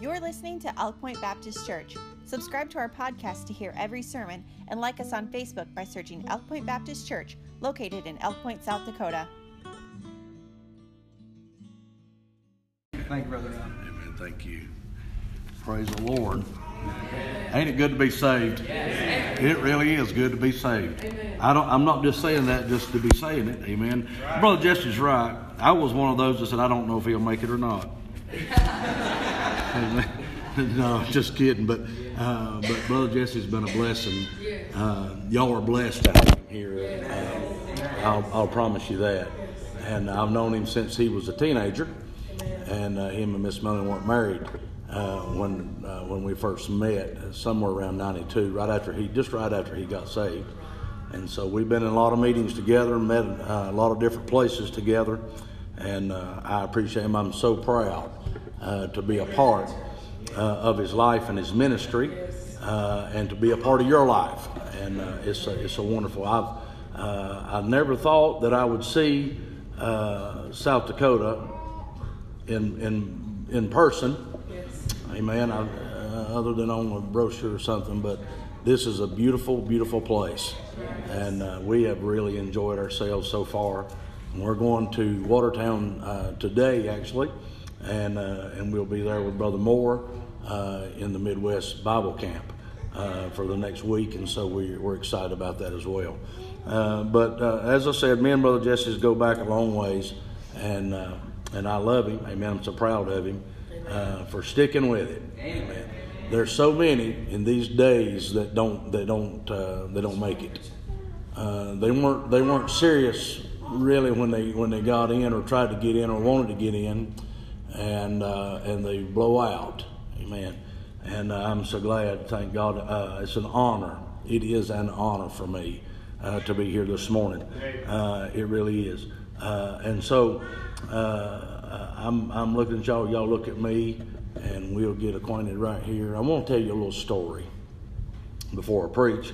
You're listening to Elk Point Baptist Church. Subscribe to our podcast to hear every sermon and like us on Facebook by searching Elk Point Baptist Church, located in Elk Point, South Dakota. Thank you, Brother Ron. Amen. Thank you. Praise the Lord. Ain't it good to be saved? It really is good to be saved. I don't. I'm not just saying that just to be saying it. Amen. Brother Jesse's right. I was one of those that said I don't know if he'll make it or not. No, just kidding. But uh, but Brother Jesse's been a blessing. Uh, y'all are blessed to have him here. Uh, I'll, I'll promise you that. And I've known him since he was a teenager and uh, him and Miss Melanie weren't married uh, when uh, when we first met, somewhere around '92, right after he just right after he got saved. And so we've been in a lot of meetings together, met a lot of different places together, and I appreciate him. I'm so proud to be a part of his life and his ministry, and to be a part of your life. And it's a, it's a wonderful. I've I never thought that I would see South Dakota in in in person. Amen. I, uh, other than on a brochure or something, but this is a beautiful, beautiful place, and uh, we have really enjoyed ourselves so far. And we're going to Watertown uh, today, actually, and uh, and we'll be there with Brother Moore uh, in the Midwest Bible Camp uh, for the next week, and so we, we're excited about that as well. but as I said, me and Brother Jesse's go back a long ways, and and I love him. Amen. I'm so proud of him uh, for sticking with it. Amen. There's so many in these days that don't that don't uh, they don't make it. Uh, they weren't they weren't serious really when they when they got in or tried to get in or wanted to get in, and uh, and they blow out. Amen. And uh, I'm so glad. Thank God. Uh, it's an honor. It is an honor for me to be here this morning. it really is. and so uh, I'm, I'm looking at y'all, y'all look at me, and we'll get acquainted right here. I want to tell you a little story before I preach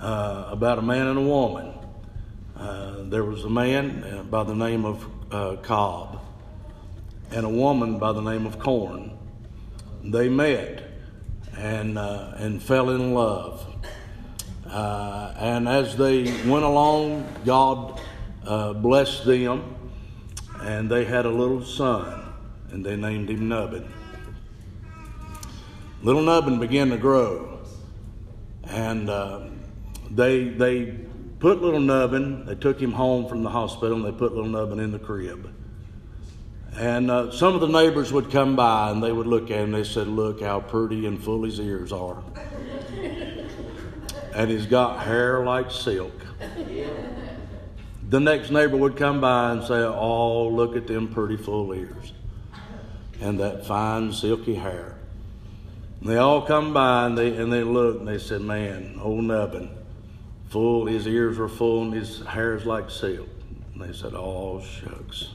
uh, about a man and a woman. Uh, there was a man uh, by the name of uh, Cobb and a woman by the name of Corn. They met and, uh, and fell in love. and as they went along, God blessed them and they had a little son, and they named him Nubbin. Little Nubbin began to grow, and uh, they they put little Nubbin. They took him home from the hospital, and they put little Nubbin in the crib. And uh, some of the neighbors would come by, and they would look at him. They said, "Look how pretty and full his ears are." and he's got hair like silk the next neighbor would come by and say, Oh, look at them pretty full ears and that fine silky hair. And they all come by and they, and they look and they said, Man, old Nubbin, full, his ears were full and his hair's like silk. And they said, Oh, shucks.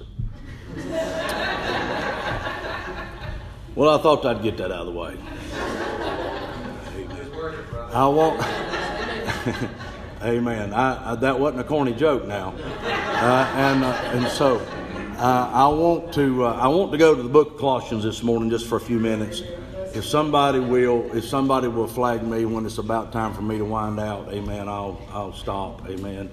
Well, I thought I'd get that out of the way. I won't. Amen. I, I, that wasn't a corny joke now, uh, and uh, and so uh, I want to uh, I want to go to the book of Colossians this morning just for a few minutes. If somebody will if somebody will flag me when it's about time for me to wind out, Amen. I'll I'll stop, Amen.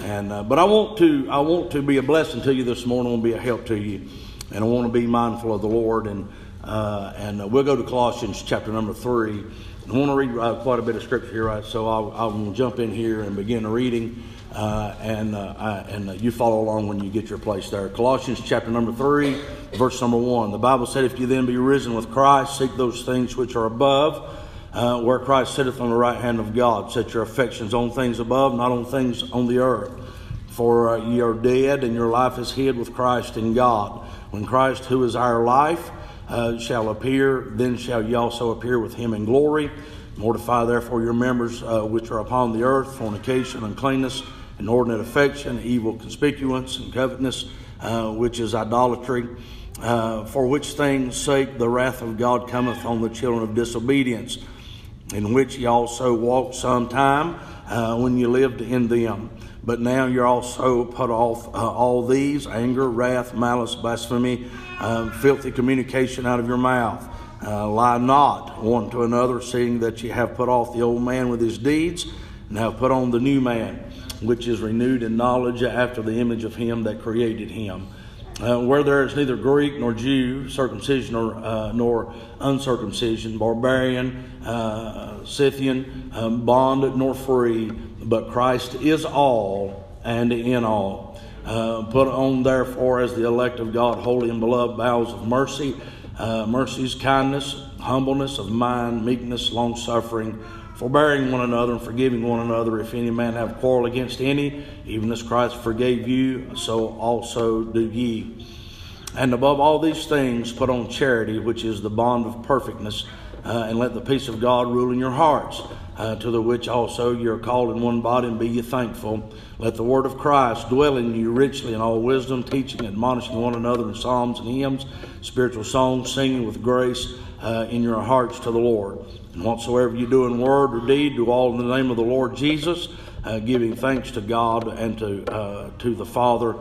And uh, but I want to I want to be a blessing to you this morning. I want to be a help to you, and I want to be mindful of the Lord. And uh, and we'll go to Colossians chapter number three. I want to read uh, quite a bit of scripture here, right? So I'll, I'll jump in here and begin reading, uh, and uh, I, and uh, you follow along when you get your place there. Colossians chapter number three, verse number one. The Bible said, "If you then be risen with Christ, seek those things which are above." Uh, where Christ sitteth on the right hand of God. Set your affections on things above, not on things on the earth. For uh, ye are dead, and your life is hid with Christ in God. When Christ, who is our life, uh, shall appear, then shall ye also appear with him in glory. Mortify therefore your members uh, which are upon the earth, fornication, uncleanness, inordinate affection, evil concupiscence, and covetousness, uh, which is idolatry. Uh, for which things sake the wrath of God cometh on the children of disobedience, in which ye also walked some time uh, when ye lived in them. But now you're also put off uh, all these anger, wrath, malice, blasphemy, uh, filthy communication out of your mouth. Lie not one to another, seeing that ye have put off the old man with his deeds, and have put on the new man, which is renewed in knowledge after the image of him that created him. Uh, where there is neither Greek nor Jew, circumcision nor, uh, nor uncircumcision, barbarian, uh, Scythian, um, bond nor free, but Christ is all and in all. Uh, put on, therefore, as the elect of God, holy and beloved, bowels of mercy, uh, mercies, kindness, humbleness of mind, meekness, long suffering, forbearing one another and forgiving one another. If any man have quarrel against any, even as Christ forgave you, so also do ye. And above all these things, put on charity, which is the bond of perfectness, uh, and let the peace of God rule in your hearts uh, to the which also you are called in one body, and be ye thankful. Let the word of Christ dwell in you richly in all wisdom, teaching, and admonishing one another in psalms and hymns, spiritual songs, singing with grace uh, in your hearts to the Lord. And whatsoever you do in word or deed, do all in the name of the Lord Jesus, uh, giving thanks to God and to uh, to the Father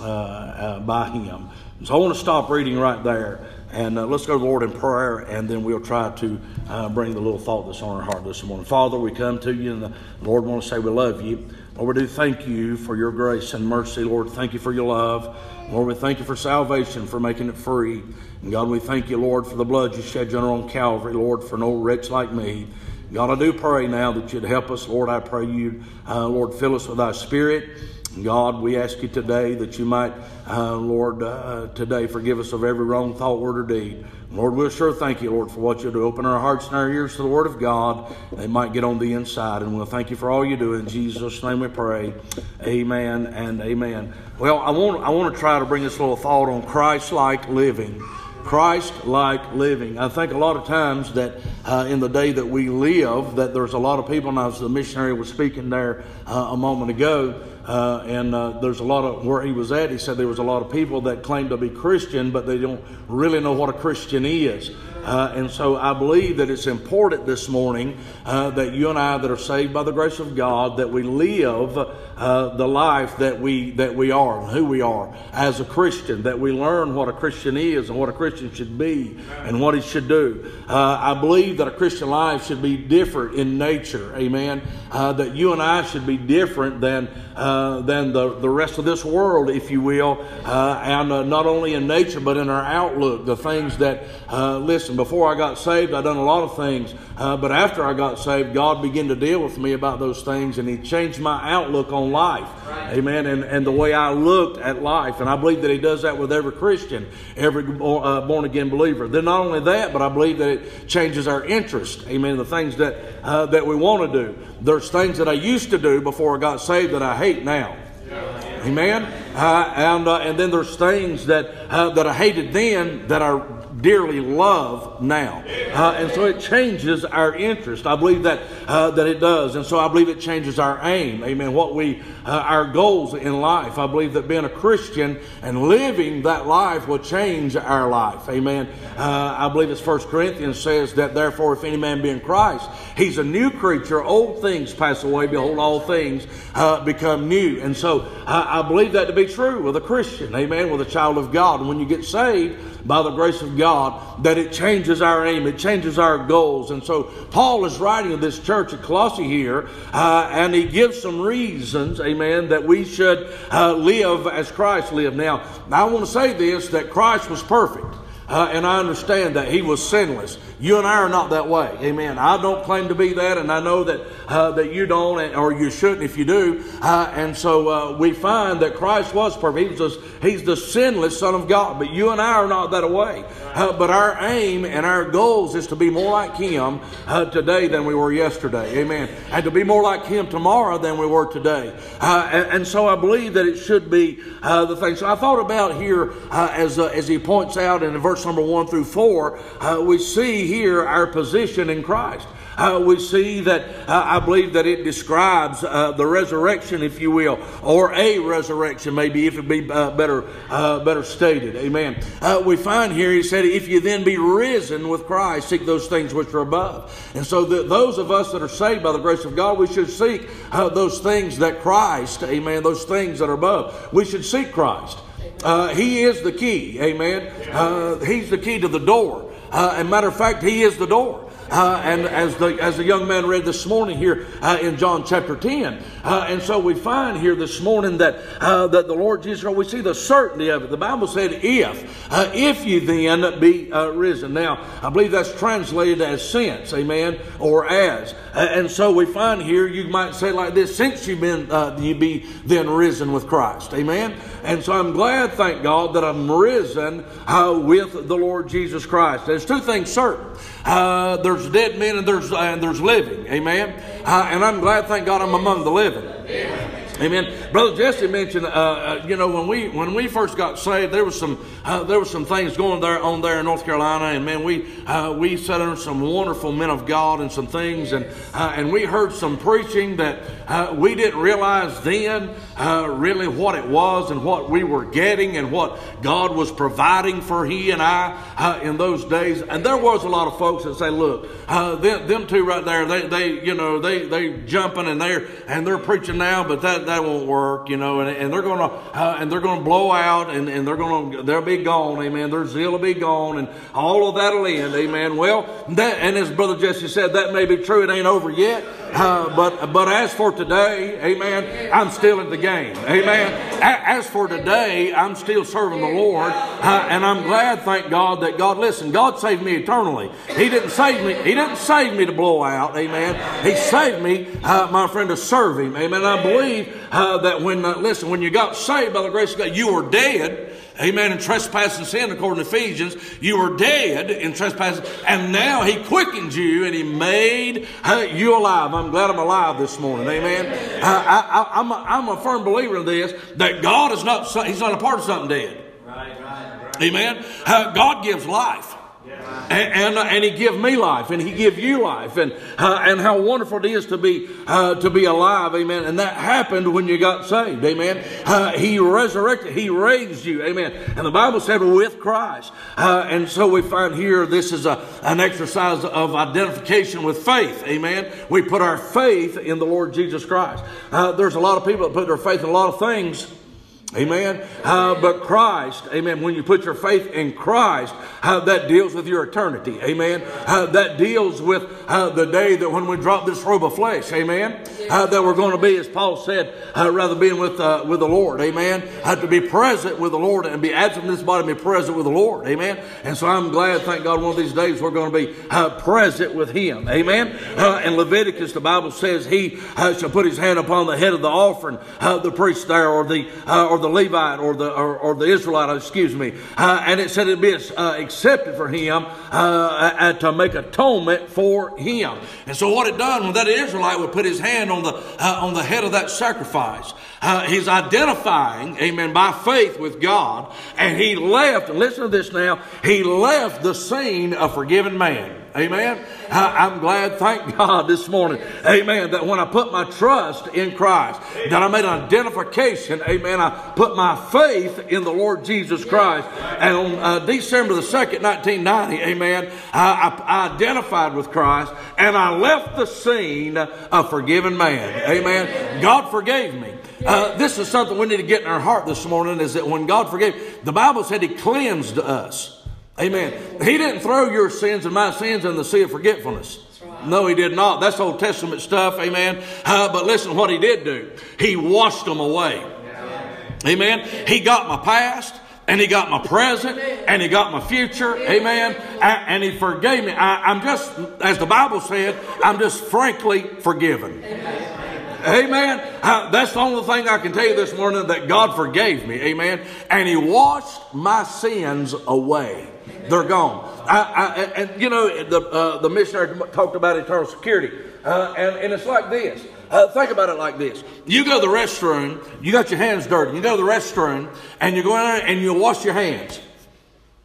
uh, uh, by Him. So I want to stop reading right there. And uh, let's go to the Lord in prayer, and then we'll try to uh, bring the little thought that's on our heart this morning. Father, we come to you, and the Lord want to say we love you. Lord, we do thank you for your grace and mercy. Lord, thank you for your love. Lord, we thank you for salvation, for making it free. God, we thank you, Lord, for the blood you shed General, on Calvary, Lord, for no wretch like me. God, I do pray now that you'd help us. Lord, I pray you, uh, Lord, fill us with thy spirit. God, we ask you today that you might, uh, Lord, uh, today forgive us of every wrong thought, word, or deed. Lord, we'll sure thank you, Lord, for what you do. Open our hearts and our ears to the Word of God. They might get on the inside. And we'll thank you for all you do. In Jesus' name we pray. Amen and amen. Well, I want, I want to try to bring this little thought on Christ like living. Christ like living. I think a lot of times that uh, in the day that we live, that there's a lot of people, and as the missionary was speaking there uh, a moment ago, uh, and uh, there's a lot of where he was at. He said there was a lot of people that claim to be Christian, but they don't really know what a Christian is. Uh, and so I believe that it's important this morning uh, that you and I that are saved by the grace of God that we live uh, the life that we that we are and who we are as a Christian. That we learn what a Christian is and what a Christian should be and what he should do. Uh, I believe that a Christian life should be different in nature. Amen. Uh, that you and I should be different than uh, than the the rest of this world, if you will, and not only in nature but in our outlook. The things that listen listen, before I got saved, I done a lot of things. Uh, but after I got saved, God began to deal with me about those things, and He changed my outlook on life. Right. Amen. And, and the way I looked at life. And I believe that He does that with every Christian, every uh, born again believer. Then not only that, but I believe that it changes our interest. Amen. The things that, uh, that we want to do. There's things that I used to do before I got saved that I hate now. Amen. Uh, and uh, and then there's things that uh, that I hated then that I dearly love now. Uh, and so it changes our interest. I believe that, uh, that it does. And so I believe it changes our aim. Amen. What we, uh, our goals in life. I believe that being a Christian and living that life will change our life. Amen. Uh, I believe it's First Corinthians says that therefore if any man be in Christ, he's a new creature. Old things pass away. Behold, all things uh, become new. And so I believe that to be true with a Christian. Amen. With a child of God. And when you get saved, by the grace of God that it changes our aim, it changes our goals. And so Paul is writing to this church at Colossae here, uh, and he gives some reasons, amen, that we should uh, live as Christ lived. Now, I want to say this that Christ was perfect. Uh, and I understand that he was sinless. You and I are not that way. Amen. I don't claim to be that, and I know that uh, that you don't, or you shouldn't if you do. Uh, and so uh, we find that Christ was perfect. He was he's the sinless Son of God. But you and I are not that way. Uh, but our aim and our goals is to be more like Him uh, today than we were yesterday. Amen. And to be more like Him tomorrow than we were today. Uh, and, and, so I believe that it should be the thing. So I thought about here as as he points out in verse number one through four, we see here our position in Christ. Uh, we see that uh, I believe that it describes uh, the resurrection, if you will, or a resurrection, maybe if it be uh, better uh, better stated. Amen. Uh, we find here he said, "If you then be risen with Christ, seek those things which are above." And so, the, those of us that are saved by the grace of God, we should seek those things that Christ, Amen. Those things that are above. We should seek Christ. he is the key. Amen. he's the key to the door. Uh, and matter of fact, He is the door. Uh, and as the, as the young man read this morning here uh, in John chapter 10. Uh, and so we find here this morning that, uh, that the Lord Jesus, we see the certainty of it. The Bible said, if, uh, if you then be uh, risen. Now, I believe that's translated as since, amen, or as. and so we find here, you might say like this, since you've been, you be then risen with Christ, amen. And so I'm glad, thank God, that I'm risen with the Lord Jesus Christ. There's two things certain. there's there's dead men and there's and there's living. Amen. And I'm glad, thank God, I'm among the living. Amen. Brother Jesse mentioned, uh, uh, you know, when we when we first got saved, there was some uh, there was some things going there on there in North Carolina, and man, we uh, we sat under some wonderful men of God and some things, and uh, and we heard some preaching that we didn't realize then really what it was and what we were getting and what God was providing for He and I in those days. And there was a lot of folks that say, look, them, them two right there, they they you know they they jumping and they're and they're preaching now, but that that won't work, you know, and, and they're gonna uh, and they're gonna blow out and, and they're gonna they'll be gone, amen. Their zeal will be gone and all of that'll end, amen. Well, that and as Brother Jesse said, that may be true. It ain't over yet, uh, but but as for today, amen, I'm still in the game, amen. As for today, I'm still serving the Lord, uh, and I'm glad, thank God, that God listen. God saved me eternally. He didn't save me. He didn't save me to blow out, amen. He saved me, uh, my friend, to serve Him, amen. I believe uh, that when, uh, listen, when you got saved by the grace of God, you were dead, amen, in trespass and sin, according to Ephesians. You were dead in trespass, and now He quickened you and He made uh, you alive. I'm glad I'm alive this morning, amen. Uh, I, am a, I'm a firm believer in this that God is not, He's not a part of something dead. Right, right, right. Amen. Uh, God gives life. And, and, uh, and, he give me life and he give you life and uh, and how wonderful it is to be uh, to be alive amen. And that happened when you got saved amen. Uh, he resurrected he raised you amen. And the bible said with christ uh, and so we find here this is a, an exercise of identification with faith amen. We put our faith in the lord jesus christ. Uh, there's a lot of people that put their faith in a lot of things Amen. Uh, but Christ, amen. When you put your faith in Christ, uh, that deals with your eternity. Amen. Uh, that deals with uh, the day that when we drop this robe of flesh. Amen. Uh, that we're going to be, as Paul said, uh, rather being with with the Lord. Amen. to be present with the Lord and be absent from this body, and be present with the Lord. Amen. And so I'm glad, thank God, one of these days we're going to be present with Him. Amen. in Leviticus, the Bible says He shall put His hand upon the head of the offering, the priest there, or the or the Levite or the or, or the Israelite, excuse me, uh, and it said it'd be uh, accepted for him uh, to make atonement for him. And so what it done when that Israelite would put his hand on the uh, on the head of that sacrifice, uh, he's identifying, Amen, by faith with God, and he left. Listen to this now. He left the scene a forgiven man. Amen. I'm glad, thank God this morning, amen, that when I put my trust in Christ, that I made an identification, amen, I put my faith in the Lord Jesus Christ. And on uh, December the 2nd, 1990, amen, I, I, identified with Christ and I left the scene a forgiven man. Amen. God forgave me. Uh, this is something we need to get in our heart this morning is that when God forgave, the Bible said He cleansed us. Amen. He didn't throw your sins and my sins in the sea of forgetfulness. No, he did not. That's Old Testament stuff. Amen. Uh, but listen what he did do. He washed them away. Amen. He got my past and he got my present and he got my future amen and he forgave me I, am just as the bible said i'm just frankly forgiven amen uh, that's the only thing i can tell you this morning that god forgave me amen and he washed my sins away they're gone. I, I, and, you know, the, uh, the missionary talked about eternal security. Uh, and, and it's like this. Uh, think about it like this. You go to the restroom, you got your hands dirty. You go to the restroom, and you go in there and you wash your hands.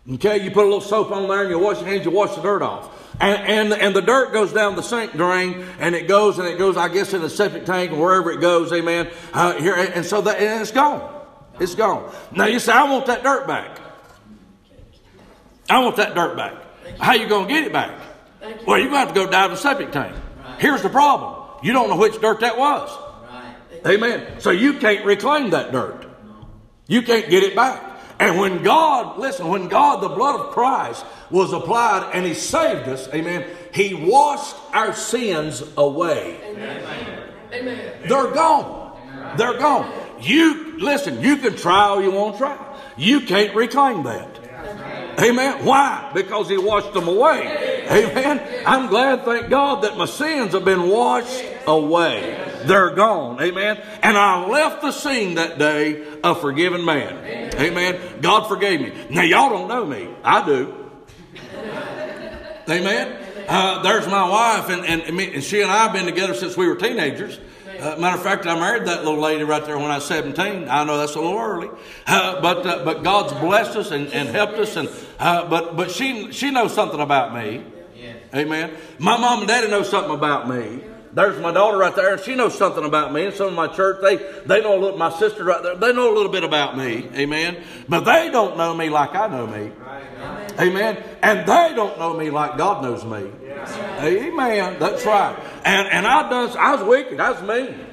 Okay, you put a little soap on there and you wash your hands, you wash the dirt off. And, and, and the dirt goes down the sink drain and it goes and it goes, I guess, in the septic tank or wherever it goes, amen. Uh, here, and so that, and it's gone. It's gone. Now you say, I want that dirt back. I want that dirt back. How you going to get it back? Well, you're going to have to go dive the septic tank. Right. Here's the problem. You don't know which dirt that was. Right. Amen. So you can't reclaim that dirt. You can't get it back. And when God, listen, when God, the blood of Christ was applied and He saved us, amen, He washed our sins away. Amen. They're gone. They're gone. You, listen, you can try all you want to try. You can't reclaim that. Amen. Why? Because He washed them away. Amen. I'm glad, thank God, that my sins have been washed away. They're gone. Amen. And I left the scene that day a forgiven man. Amen. God forgave me. Now, y'all don't know me. I do. Amen. Uh, there's my wife, and, and, and she and I have been together since we were teenagers. Uh, matter of fact, I married that little lady right there when I was 17. I know that's a little early, uh, but uh, but God's blessed us and, and helped us, and uh, but but she she knows something about me. Amen. My mom and daddy know something about me. There's my daughter right there, and she knows something about me. And some of my church, they they know a little. My sister right there, they know a little bit about me. Amen. But they don't know me like I know me. Amen. And they don't know me like God knows me. Amen. That's right. And and I done. I was wicked. I was mean.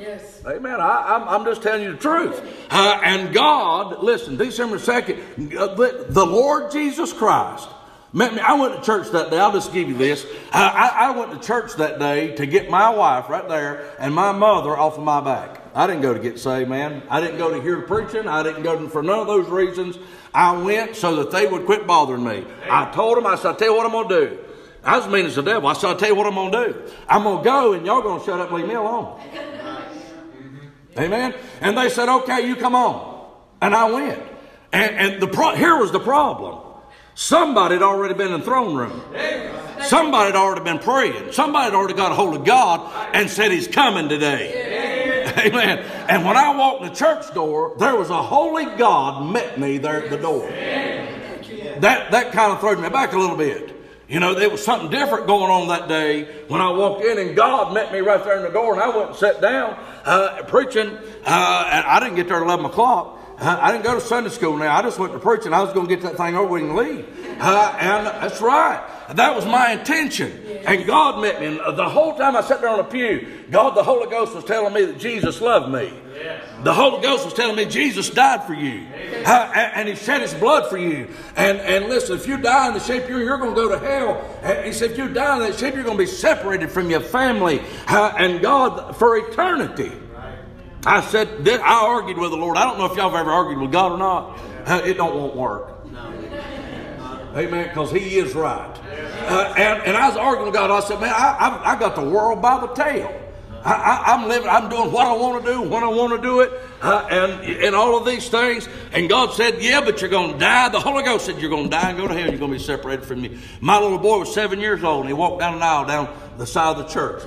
Yes. Amen. I, am I'm, I'm just telling you the truth. Uh, and God, listen, December 2nd, uh, the, the Lord Jesus Christ met me. I went to church that day. I'll just give you this. I, I, I, went to church that day to get my wife right there and my mother off of my back. I didn't go to get saved, man. I didn't go to hear preaching. I didn't go to, for none of those reasons. I went so that they would quit bothering me. I told them, I said, I tell you what I'm going to do. I was mean as the devil. I said, I'll tell you what I'm going to do. I'm going to go and y'all going to shut up and leave me alone. Amen. And they said, okay, you come on. And I went. And, and the pro- here was the problem. Somebody had already been in the throne room. Somebody had already been praying. Somebody had already got a hold of God and said he's coming today. Amen. And when I walked the church door, there was a holy God met me there at the door. That, that kind of threw me back a little bit. You know, there was something different going on that day when I walked in, and God met me right there in the door, and I went and sat down uh, preaching. Uh, and I didn't get there at 11 o'clock. Uh, I didn't go to Sunday school now. I just went to preaching. I was going to get that thing over and leave. Uh, and that's right. That was my intention. And God met me. And the whole time I sat there on the pew, God, the Holy Ghost was telling me that Jesus loved me. The Holy Ghost was telling me Jesus died for you. Uh, and He shed His blood for you. And, and listen, if you die in the shape you're, you're going to go to hell. And He said, if you die in that shape, you're going to be separated from your family uh, and God for eternity. I said, I argued with the Lord. I don't know if y'all have ever argued with God or not. Uh, it don't won't work. Amen. Because He is right. Uh, and, and I was arguing with God. I said, man, I, I, I got the world by the tail. I, am living, I'm doing what I want to do, when I want to do it, uh, and, and all of these things. And God said, Yeah, but you're going to die. The Holy Ghost said, You're going to die and go to hell. You're going to be separated from me. My little boy was seven years old, and he walked down an aisle down the side of the church.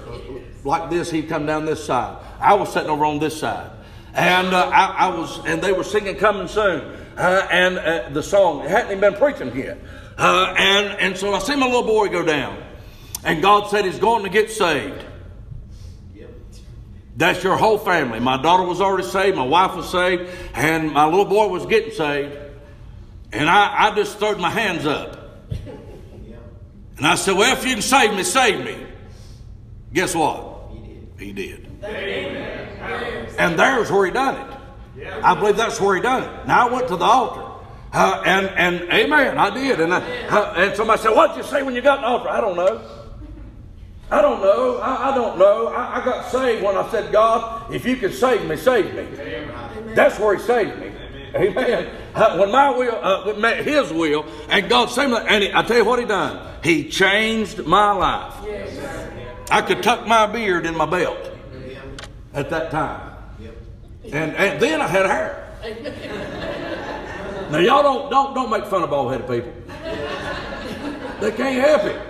Like this, he'd come down this side. I was sitting over on this side. And uh, I, I, was, and they were singing "Coming Soon," uh, and uh, the song it hadn't even been preaching yet. Uh, and and so I see my little boy go down, and God said he's going to get saved. That's your whole family. My daughter was already saved, my wife was saved, and my little boy was getting saved. And I, I just threw my hands up. And I said, Well, if you can save me, save me. Guess what? He did. He did. Amen. And there's where he done it. I believe that's where he done it. Now I went to the altar. Uh, and, and amen, I did. And, I, uh, and somebody said, What did you say when you got the altar? I don't know. I don't know. I, I don't know. I, I, got saved when I said, God, if you can save me, save me. Amen. That's where He saved me. Amen. Amen. Uh, when my will uh, met His will, and God saved me, and he, I tell you what He done. He changed my life. Yes. I could tuck my beard in my belt at that time. And, and then I had hair. now y'all don't don't don't make fun of bald headed people. They can't help it.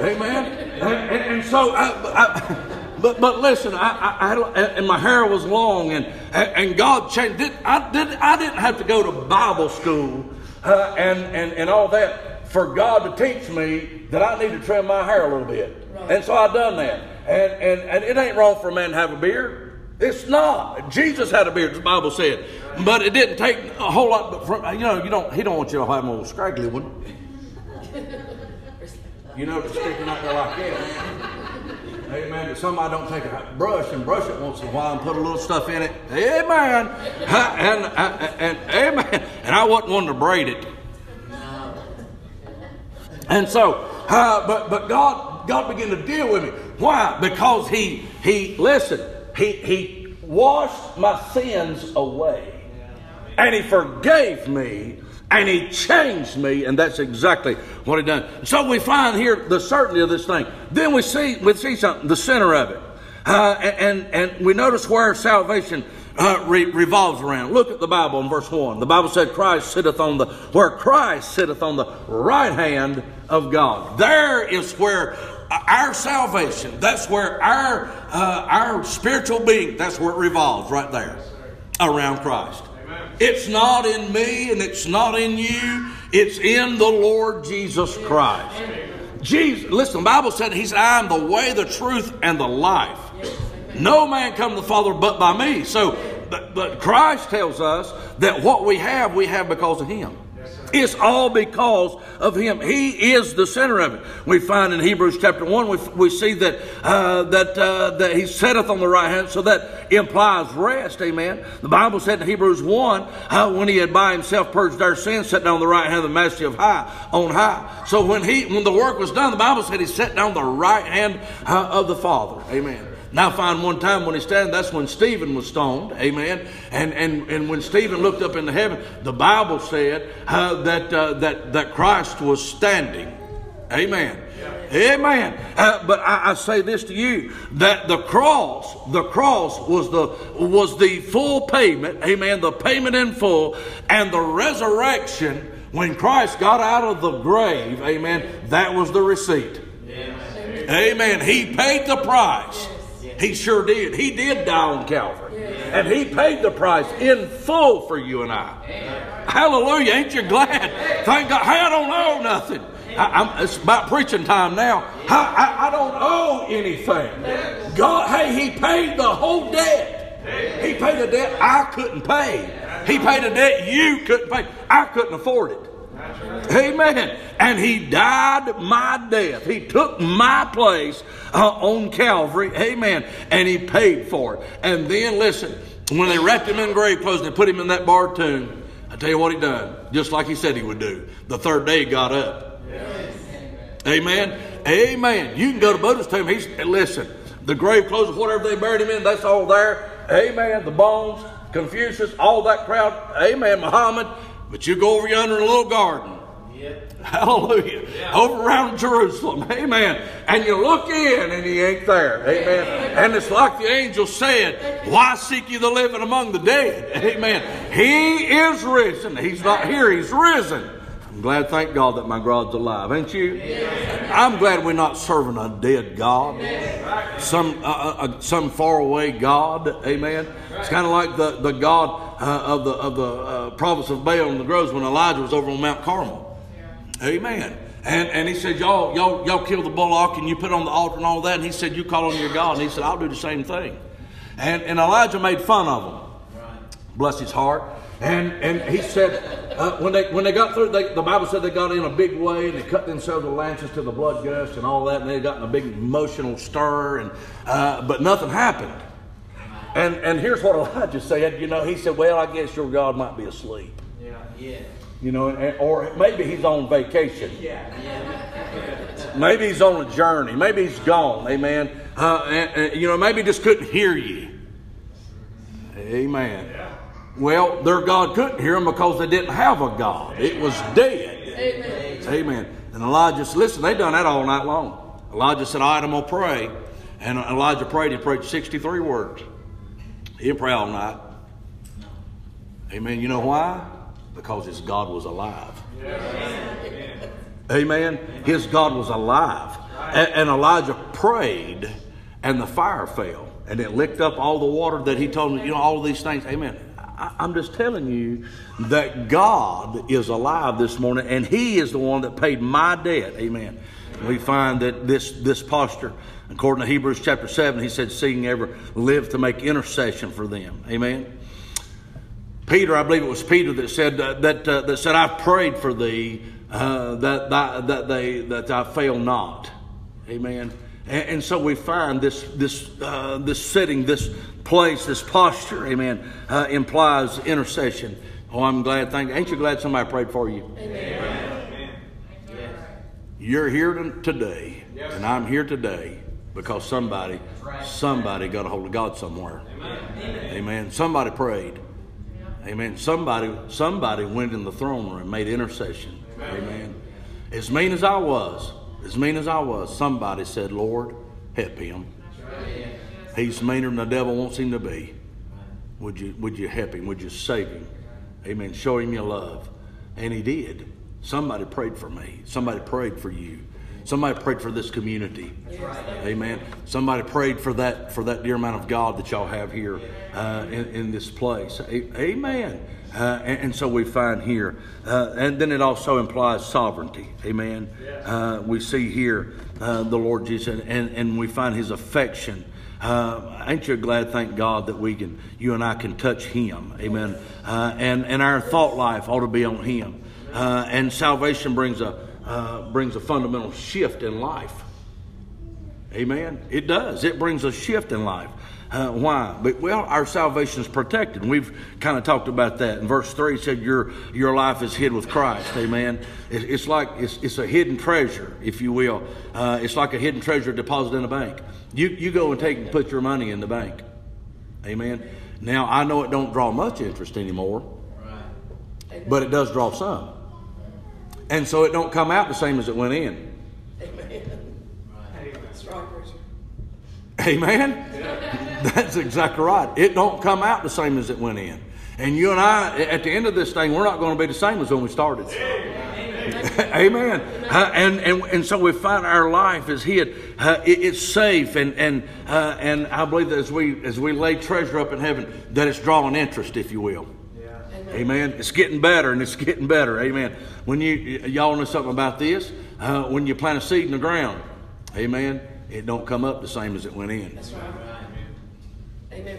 Amen. And, and, and so I, I, but but listen, I, I, I, and my hair was long, and and God changed. Did, I did I didn't have to go to Bible school uh, and and and all that for God to teach me that I need to trim my hair a little bit, right. and so I done that. And and and it ain't wrong for a man to have a beard. It's not. Jesus had a beard, the Bible said, but it didn't take a whole lot. But from, you know, you don't. He don't want you to have a little scraggly one. You know, sticking out there like that. Amen. If somebody don't take a brush and brush it once in a while and put a little stuff in it. Amen. And, and, and, amen. and I wasn't one to braid it. And so, uh, but but God God began to deal with me. Why? Because He He listen. He He washed my sins away, and He forgave me, and He changed me, and that's exactly what He done. So we find here the certainty of this thing. Then we see we see something the center of it, uh, and and we notice where salvation uh, re- revolves around. Look at the Bible in verse 1. The Bible said Christ sitteth on the, where Christ sitteth on the right hand of God. There is where our salvation, that's where our, uh, our spiritual being, that's where it revolves, right there, around Christ. It's not in me and it's not in you. It's in the Lord Jesus Christ. Jesus, listen, the Bible said, He said, I am the way, the truth, and the life. No man come to the Father but by me. So, but, but Christ tells us that what we have, we have because of Him. It's all because of Him. He is the center of it. We find in Hebrews chapter 1, we, we see that, uh, that, uh, that He sitteth on the right hand, so that implies rest. Amen. The Bible said in Hebrews 1, uh, when He had by Himself purged our sins, sat down on the right hand of the Majesty of high, on high. So when, he, when the work was done, the Bible said He sat down the right hand uh, of the Father. Amen. Now I find one time when he stand, that's when Stephen was stoned. Amen. And and and when Stephen looked up into heaven, the Bible said uh, that uh, that that Christ was standing. Amen. Amen. Uh, but I, I, say this to you that the cross, the cross was the was the full payment. Amen. The payment in full, and the resurrection when Christ got out of the grave. Amen. That was the receipt. Amen. amen. He paid the price. He sure did. He did die on Calvary. And He paid the price in full for you and I. Hallelujah. Ain't you glad? Thank God. Hey, I don't owe nothing. I, it's about preaching time now. I, I, I don't owe anything. God, hey, He paid the whole debt. He paid a debt I couldn't pay. He paid a debt you couldn't pay. I couldn't afford it. Amen. And he died my death. He took my place uh, on Calvary. Amen. And he paid for it. And then listen, when they wrapped him in grave clothes and they put him in that bar tomb, I tell you what he done, just like he said he would do. The third day he got up. Yes. Amen. Amen. You can go to Buddha's tomb. He's listen. The grave clothes, whatever they buried him in, that's all there. Amen. The bones, Confucius, all that crowd. Amen. Muhammad. But you go over yonder in a little garden. Hallelujah. Yeah. Over around Jerusalem. Amen. And you look in and he ain't there. Amen. And it's like the angel said, Why seek you the living among the dead? Amen. He is risen. He's not here, he's risen. I'm glad, thank God, that my God's alive. Ain't you? I'm glad we're not serving a dead God, some uh, uh, uh some faraway God. Amen. It's kind of like the the God uh, of the of the uh, province of Baal in the groves when Elijah was over on Mount Carmel. Amen. And, and he said, y'all, y'all, y'all kill the bullock and you put on the altar and all that. And he said, you call on your God. And he said, I'll do the same thing. And, and Elijah made fun of him. Bless his heart. And, and he said, uh, when, they, when they got through, they, the Bible said they got in a big way and they cut themselves with lances to the blood gust and all that. And they got in a big emotional stir. And, uh, but nothing happened. And, and here's what Elijah said. You know, he said, well, I guess your God might be asleep. Yeah, yeah. You know, or maybe he's on vacation. Maybe he's on a journey. Maybe he's gone. Amen. Uh, and, and, you know, maybe just couldn't hear you. Amen. Well, their God couldn't hear them because they didn't have a God. It was dead. Amen. Amen. And Elijah said, listen, they done that all night long. Elijah said, all right, I'm going to pray. And Elijah prayed. He prayed 63 words. He didn't pray all night. Amen. You know why? Because his God was alive. Amen. Amen. His God was alive. And, and Elijah prayed, and the fire fell, and it licked up all the water that he told me, you know, all of these things. Amen. I'm just telling you that God is alive this morning, and He is the one that paid my debt. Amen. We find that this, this posture, according to Hebrews chapter 7, he said, seeing ever live to make intercession for them. Amen. Peter, I believe it was Peter that said uh, that uh, that said, "I've prayed for thee uh, that, that that they that I fail not." Amen. And, and so we find this this uh, this setting, this place, this posture. Amen. Uh, implies intercession. Oh, I'm glad. Thank. Ain't you glad somebody prayed for you? You're here today, and I'm here today because somebody, somebody got a hold of God somewhere. Amen. Somebody prayed. Amen. Somebody, somebody went in the throne room and made intercession. Amen. As mean as I was, as mean as I was, somebody said, "Lord, help him. He's meaner than the devil wants him to be. Would you, would you help him? Would you save him? Amen. Show him your love." And he did. Somebody prayed for me. Somebody prayed for you. Somebody prayed for this community. Amen. Somebody prayed for that for that dear man of God that y'all have here uh, in, in this place. Amen. Uh, and, and so we find here, uh, and then it also implies sovereignty. Amen. Uh, we see here uh, the Lord Jesus, and, and we find His affection. Uh, ain't you glad, thank God, that we can, you and I can touch Him, Amen. Uh, and and our thought life ought to be on Him. Uh, and salvation brings a uh, brings a fundamental shift in life. Amen. It does. It brings a shift in life. Uh, why? But well, our salvation is protected. We've kind of talked about that. In verse three, it said your your life is hid with Christ. Amen. It, it's like it's, it's a hidden treasure, if you will. Uh, it's like a hidden treasure deposited in a bank. You you go and take and put your money in the bank. Amen. Now I know it don't draw much interest anymore, but it does draw some, and so it don't come out the same as it went in. Amen. That's exactly right. It don't come out the same as it went in. And you and I, at the end of this thing, we're not going to be the same as when we started. Amen. Uh, and, and and so we find our life is hid. Uh, it, it's safe, and and uh, and I believe that as we as we lay treasure up in heaven, that it's drawing interest, if you will. Amen. It's getting better and it's getting better. Amen. When you y'all know something about this, uh, when you plant a seed in the ground, Amen. It don't come up the same as it went in. That's right. Amen.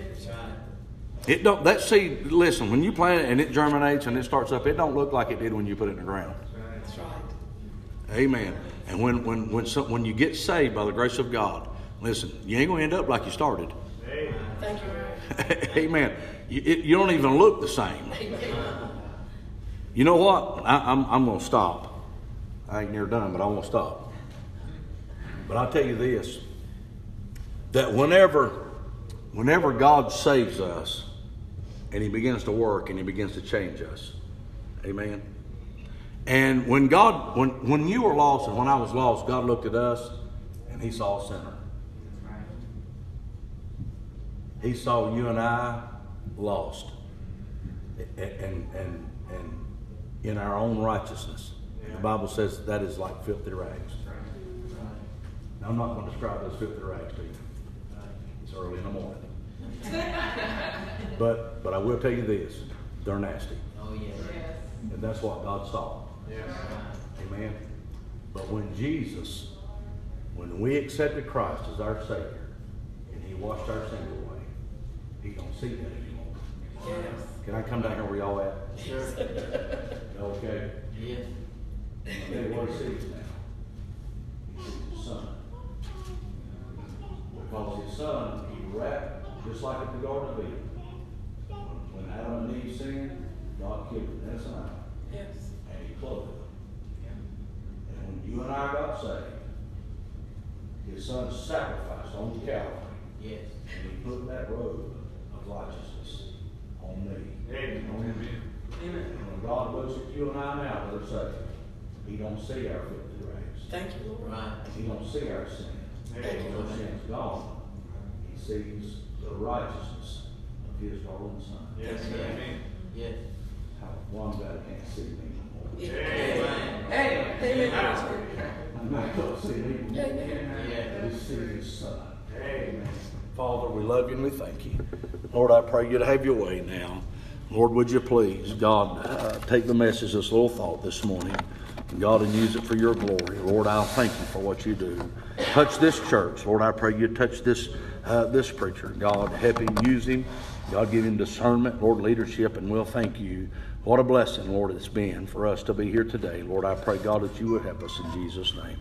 It don't. That seed. Listen, when you plant it and it germinates and it starts up, it don't look like it did when you put it in the ground. That's right. Amen. And when when when some, when you get saved by the grace of God, listen, you ain't gonna end up like you started. Amen. Thank you. Amen. You, it, you don't even look the same. You know what? I, I'm I'm gonna stop. I ain't near done, but I won't stop. But I'll tell you this: that whenever whenever God saves us, and He begins to work and He begins to change us, Amen. And when God, when when you were lost and when I was lost, God looked at us and He saw a sinner. He saw you and I lost, and and and, in our own righteousness. The Bible says that is like filthy rags. Now, I'm not going to describe those filthy rags to you. It's early in the morning. but but I will tell you this: they're nasty, Oh, yes. and that's what God saw. Amen. But when Jesus, when we accepted Christ as our Savior, and He washed our sins away, He don't see that anymore. Can I come down here where y'all at? Sure. Okay. Yes. Okay, what he sees now? He sees his son. Because his son, he wrapped, just like at the Garden of Eden. When Adam and Eve sinned, God killed them, that's an animal, Yes. and he clothed them. And when you and I got saved, his son sacrificed on the Calvary, Yes. and he put that robe of righteousness on me. Amen. On you. Amen. And when God looks at you and I now, we're saved. He don't see our filthy rags. Thank you, Lord. Right. He don't see our sin. Our sin's gone. He sees the righteousness of his darling son. Yes, amen. Yes. How one God can't see me anymore. Amen. Hey, amen. I'm not going to see me anymore. Amen. He sees his son. Amen. Father, we love you and we thank you. Lord, I pray you to have your way now. Lord, would you please, God, uh, take the message, this little thought this morning, God, and use it for your glory. Lord, I'll thank you for what you do. Touch this church. Lord, I pray you touch this, uh, this preacher. God, help him, use him. God, give him discernment, Lord, leadership, and we'll thank you. What a blessing, Lord, it's been for us to be here today. Lord, I pray, God, that you would help us in Jesus' name.